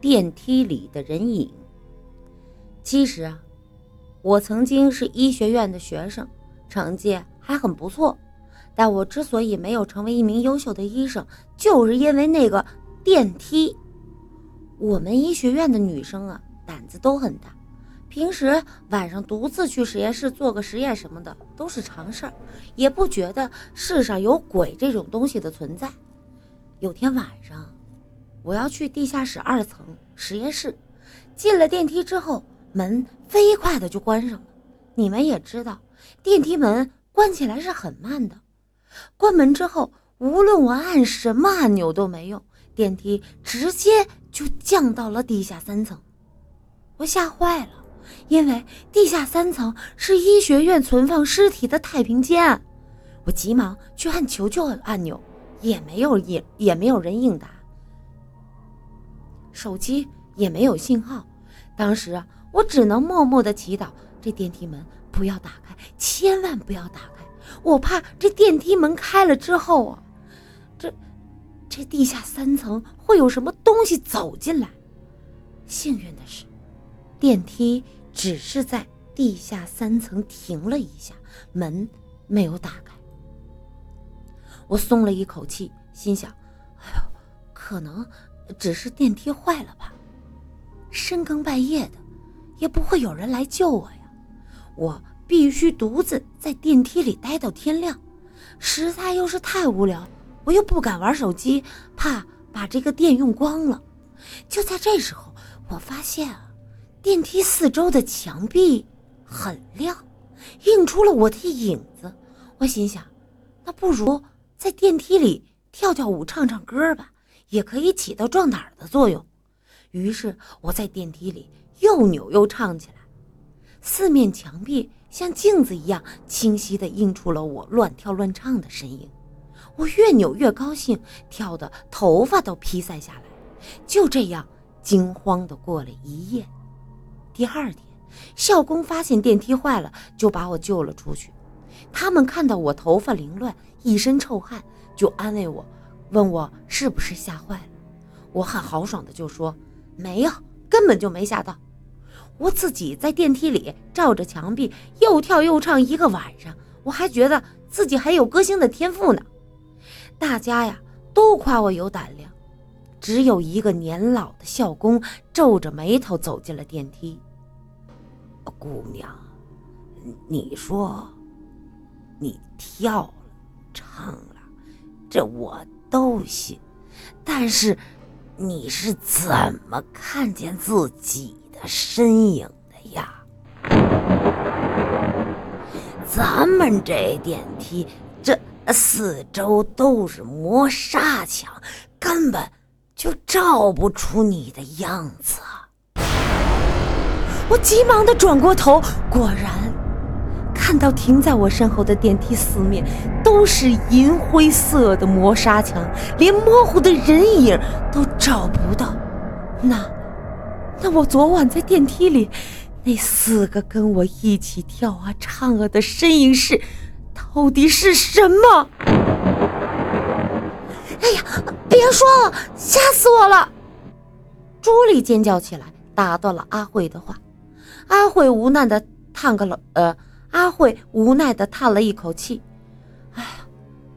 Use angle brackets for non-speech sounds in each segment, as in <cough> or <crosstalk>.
电梯里的人影。其实啊，我曾经是医学院的学生，成绩还很不错。但我之所以没有成为一名优秀的医生，就是因为那个电梯。我们医学院的女生啊，胆子都很大，平时晚上独自去实验室做个实验什么的都是常事儿，也不觉得世上有鬼这种东西的存在。有天晚上，我要去地下室二层实验室，进了电梯之后，门飞快的就关上了。你们也知道，电梯门关起来是很慢的。关门之后，无论我按什么按钮都没用，电梯直接就降到了地下三层。我吓坏了，因为地下三层是医学院存放尸体的太平间。我急忙去按求救按钮。也没有应，也没有人应答，手机也没有信号。当时啊，我只能默默的祈祷，这电梯门不要打开，千万不要打开。我怕这电梯门开了之后啊，这这地下三层会有什么东西走进来。幸运的是，电梯只是在地下三层停了一下，门没有打开。我松了一口气，心想：“哎呦，可能只是电梯坏了吧？深更半夜的，也不会有人来救我呀。我必须独自在电梯里待到天亮，实在又是太无聊，我又不敢玩手机，怕把这个电用光了。就在这时候，我发现啊，电梯四周的墙壁很亮，映出了我的影子。我心想，那不如……在电梯里跳跳舞、唱唱歌吧，也可以起到壮胆的作用。于是我在电梯里又扭又唱起来，四面墙壁像镜子一样清晰地映出了我乱跳乱唱的身影。我越扭越高兴，跳得头发都披散下来。就这样惊慌地过了一夜。第二天，校工发现电梯坏了，就把我救了出去。他们看到我头发凌乱。一身臭汗，就安慰我，问我是不是吓坏了。我很豪爽的就说没有，根本就没吓到。我自己在电梯里照着墙壁又跳又唱一个晚上，我还觉得自己还有歌星的天赋呢。大家呀都夸我有胆量，只有一个年老的校工皱着眉头走进了电梯。姑娘，你说你跳了？唱了，这我都信。但是，你是怎么看见自己的身影的呀？咱们这电梯这四周都是磨砂墙，根本就照不出你的样子。我急忙的转过头，果然。看到停在我身后的电梯四面都是银灰色的磨砂墙，连模糊的人影都找不到。那，那我昨晚在电梯里那四个跟我一起跳啊唱啊的身影是，到底是什么？哎呀，别说了，吓死我了！朱莉尖叫起来，打断了阿慧的话。阿慧无奈的叹个了，呃。阿慧无奈地叹了一口气：“哎，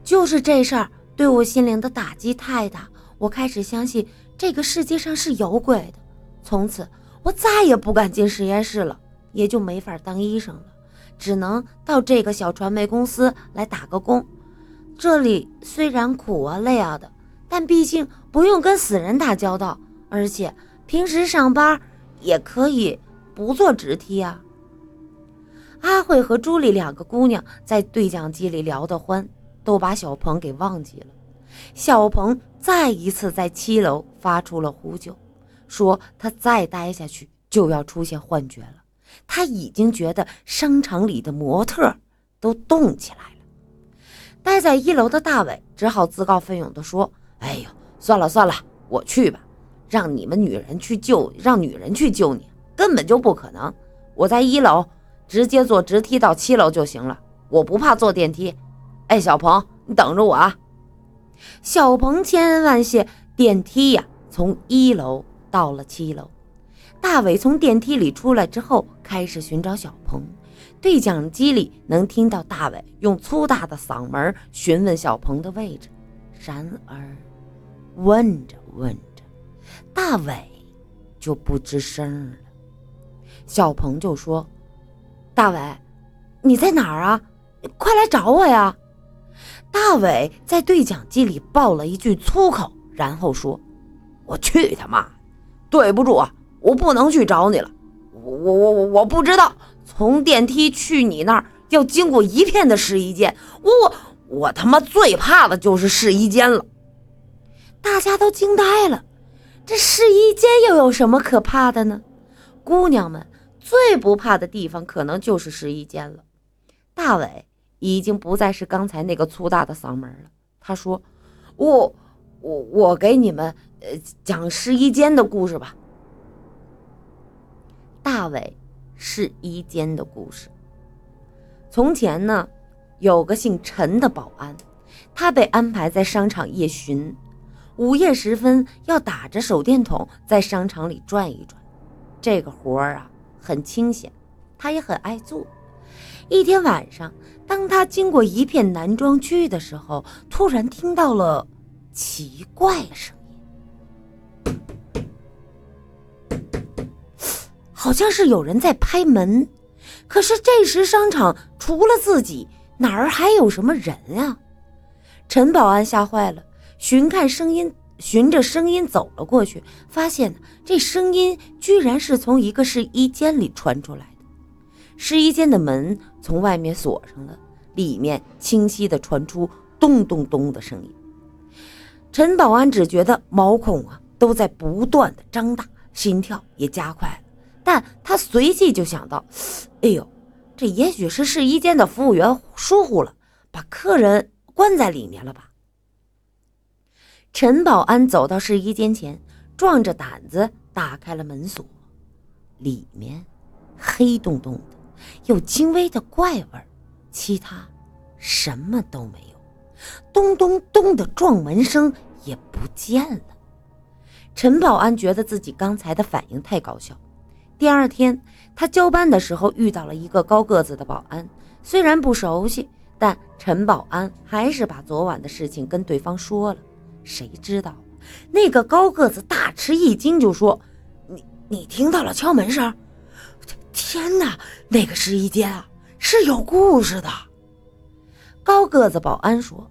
就是这事儿对我心灵的打击太大，我开始相信这个世界上是有鬼的。从此，我再也不敢进实验室了，也就没法当医生了，只能到这个小传媒公司来打个工。这里虽然苦啊累啊的，但毕竟不用跟死人打交道，而且平时上班也可以不坐直梯啊。”阿慧和朱莉两个姑娘在对讲机里聊得欢，都把小鹏给忘记了。小鹏再一次在七楼发出了呼救，说他再待下去就要出现幻觉了。他已经觉得商场里的模特都动起来了。待在一楼的大伟只好自告奋勇地说：“哎呦，算了算了，我去吧。让你们女人去救，让女人去救你，根本就不可能。我在一楼。”直接坐直梯到七楼就行了，我不怕坐电梯。哎，小鹏，你等着我啊！小鹏千恩万谢，电梯呀从一楼到了七楼。大伟从电梯里出来之后，开始寻找小鹏。对讲机里能听到大伟用粗大的嗓门询问小鹏的位置。然而，问着问着，大伟就不吱声了。小鹏就说：“大伟，你在哪儿啊？快来找我呀！”大伟在对讲机里爆了一句粗口，然后说：“我去他妈！对不住啊，我不能去找你了。我我我我我不知道，从电梯去你那儿要经过一片的试衣间。我我我他妈最怕的就是试衣间了。”大家都惊呆了，这试衣间又有什么可怕的呢？姑娘们最不怕的地方可能就是试衣间了。大伟。已经不再是刚才那个粗大的嗓门了。他说：“我、我、我给你们呃讲试衣间的故事吧。”大伟试衣间的故事。从前呢，有个姓陈的保安，他被安排在商场夜巡，午夜时分要打着手电筒在商场里转一转。这个活儿啊，很清闲，他也很爱做。一天晚上，当他经过一片男装区的时候，突然听到了奇怪的声音，好像是有人在拍门。可是这时商场除了自己，哪儿还有什么人啊？陈保安吓坏了，寻看声音，循着声音走了过去，发现这声音居然是从一个试衣间里传出来的。试衣间的门从外面锁上了，里面清晰地传出咚咚咚的声音。陈保安只觉得毛孔啊都在不断的张大，心跳也加快了。但他随即就想到：“哎呦，这也许是试衣间的服务员疏忽了，把客人关在里面了吧？”陈保安走到试衣间前，壮着胆子打开了门锁，里面黑洞洞的。有轻微的怪味，其他什么都没有。咚咚咚的撞门声也不见了。陈保安觉得自己刚才的反应太搞笑。第二天，他交班的时候遇到了一个高个子的保安，虽然不熟悉，但陈保安还是把昨晚的事情跟对方说了。谁知道那个高个子大吃一惊，就说：“你你听到了敲门声？”天哪，那个试衣间啊是有故事的。高个子保安说：“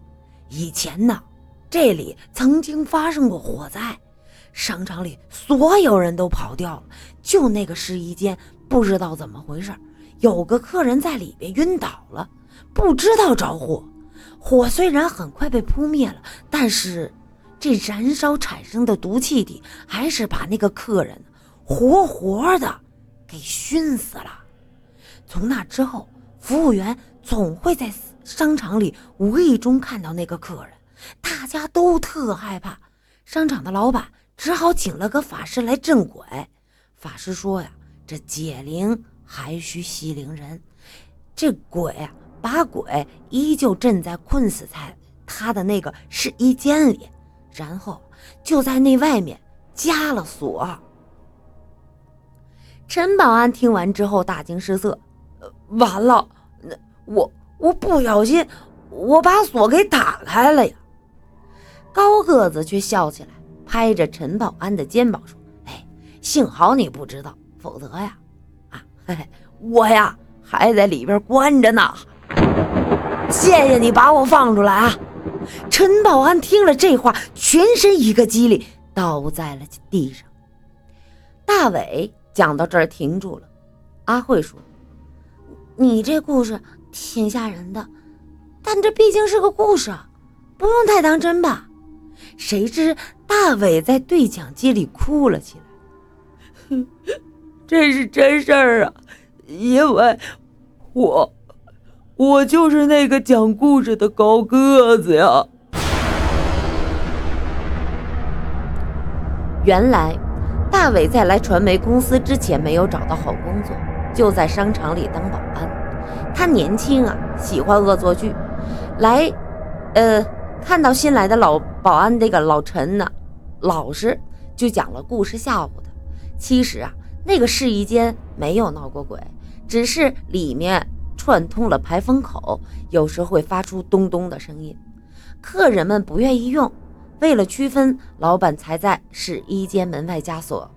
以前呢，这里曾经发生过火灾，商场里所有人都跑掉了，就那个试衣间不知道怎么回事，有个客人在里边晕倒了，不知道着火。火虽然很快被扑灭了，但是这燃烧产生的毒气体还是把那个客人活活的。”给熏死了。从那之后，服务员总会在商场里无意中看到那个客人，大家都特害怕。商场的老板只好请了个法师来镇鬼。法师说呀：“这解铃还需系铃人。”这鬼啊，把鬼依旧镇在困死在他的那个试衣间里，然后就在那外面加了锁。陈保安听完之后大惊失色，完了，那我我不小心，我把锁给打开了呀！高个子却笑起来，拍着陈保安的肩膀说：“哎，幸好你不知道，否则呀，啊，嘿嘿，我呀还在里边关着呢。谢谢你把我放出来啊！”陈保安听了这话，全身一个激灵，倒在了地上。大伟。讲到这儿停住了，阿慧说：“你这故事挺吓人的，但这毕竟是个故事，不用太当真吧？”谁知大伟在对讲机里哭了起来：“ <laughs> 这是真事儿啊，因为我，我就是那个讲故事的高个子呀。”原来。大伟在来传媒公司之前没有找到好工作，就在商场里当保安。他年轻啊，喜欢恶作剧。来，呃，看到新来的老保安这个老陈呢，老实，就讲了故事吓唬他。其实啊，那个试衣间没有闹过鬼，只是里面串通了排风口，有时会发出咚咚的声音。客人们不愿意用，为了区分，老板才在试衣间门外加锁。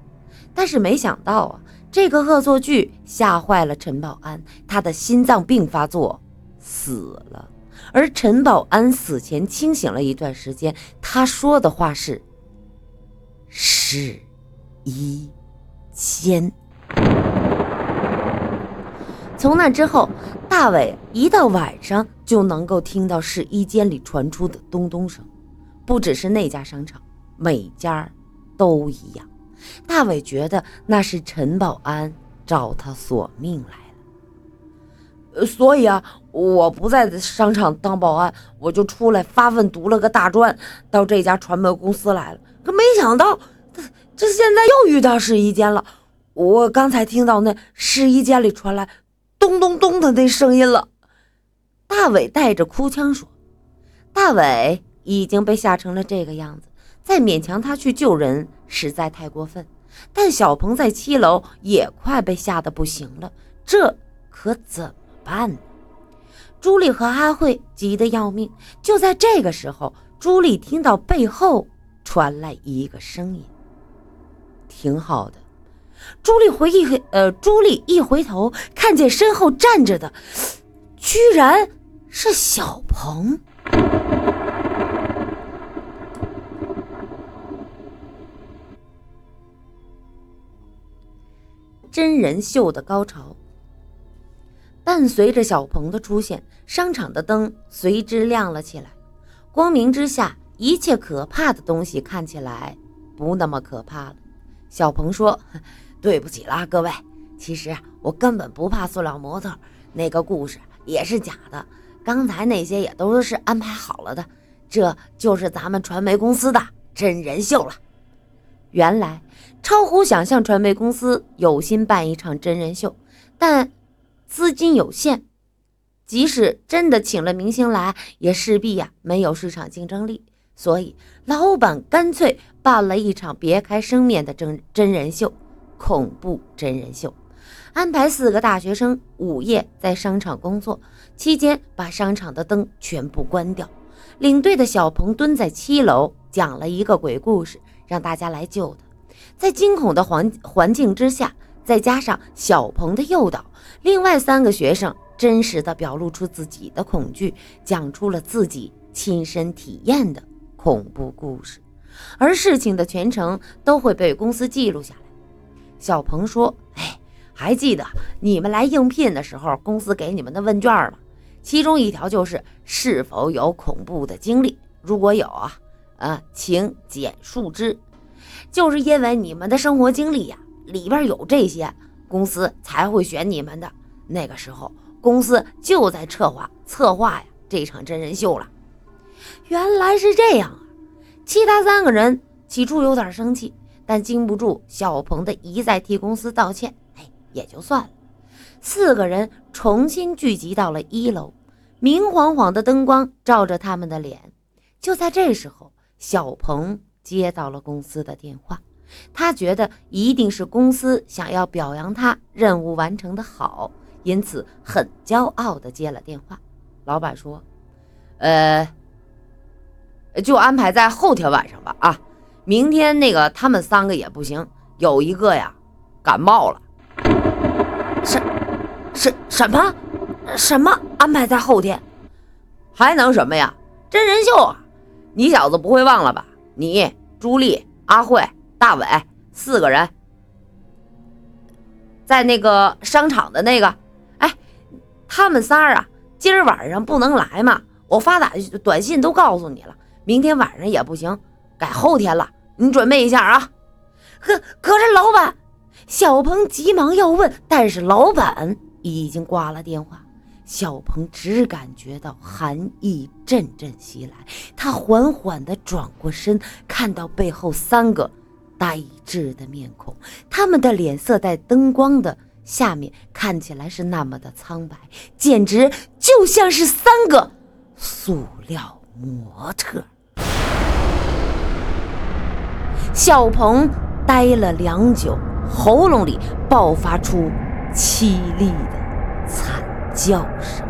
但是没想到啊，这个恶作剧吓坏了陈保安，他的心脏病发作，死了。而陈保安死前清醒了一段时间，他说的话是“试衣间”。从那之后，大伟一到晚上就能够听到试衣间里传出的咚咚声，不只是那家商场，每家都一样。大伟觉得那是陈保安找他索命来了，所以啊，我不在商场当保安，我就出来发奋读了个大专，到这家传媒公司来了。可没想到，这现在又遇到试衣间了。我刚才听到那试衣间里传来咚咚咚的那声音了。大伟带着哭腔说：“大伟已经被吓成了这个样子。”再勉强他去救人，实在太过分。但小鹏在七楼也快被吓得不行了，这可怎么办呢？朱莉和阿慧急得要命。就在这个时候，朱莉听到背后传来一个声音：“挺好的。”朱莉回忆，呃，朱莉一回头，看见身后站着的，居然是小鹏。真人秀的高潮，伴随着小鹏的出现，商场的灯随之亮了起来。光明之下，一切可怕的东西看起来不那么可怕了。小鹏说：“对不起啦，各位，其实我根本不怕塑料模特，那个故事也是假的。刚才那些也都是安排好了的，这就是咱们传媒公司的真人秀了。”原来，超乎想象，传媒公司有心办一场真人秀，但资金有限，即使真的请了明星来，也势必呀没有市场竞争力。所以，老板干脆办了一场别开生面的真真人秀——恐怖真人秀，安排四个大学生午夜在商场工作，期间把商场的灯全部关掉。领队的小鹏蹲在七楼，讲了一个鬼故事。让大家来救他，在惊恐的环环境之下，再加上小鹏的诱导，另外三个学生真实的表露出自己的恐惧，讲出了自己亲身体验的恐怖故事，而事情的全程都会被公司记录下。小鹏说：“哎，还记得你们来应聘的时候，公司给你们的问卷吗？其中一条就是是否有恐怖的经历，如果有啊。”啊，请简述之。就是因为你们的生活经历呀，里边有这些，公司才会选你们的。那个时候，公司就在策划策划呀这场真人秀了。原来是这样啊！其他三个人起初有点生气，但经不住小鹏的一再替公司道歉，哎，也就算了。四个人重新聚集到了一楼，明晃晃的灯光照着他们的脸。就在这时候。小鹏接到了公司的电话，他觉得一定是公司想要表扬他任务完成的好，因此很骄傲的接了电话。老板说：“呃，就安排在后天晚上吧。啊，明天那个他们三个也不行，有一个呀感冒了。什什什么什么安排在后天？还能什么呀？真人秀啊！”你小子不会忘了吧？你、朱莉、阿慧、大伟四个人，在那个商场的那个，哎，他们仨啊，今儿晚上不能来嘛？我发短短信都告诉你了，明天晚上也不行，改后天了。你准备一下啊！可可是老板，小鹏急忙要问，但是老板已经挂了电话。小鹏只感觉到寒意阵阵袭来，他缓缓地转过身，看到背后三个呆滞的面孔，他们的脸色在灯光的下面看起来是那么的苍白，简直就像是三个塑料模特。小鹏呆了良久，喉咙里爆发出凄厉的惨叫声。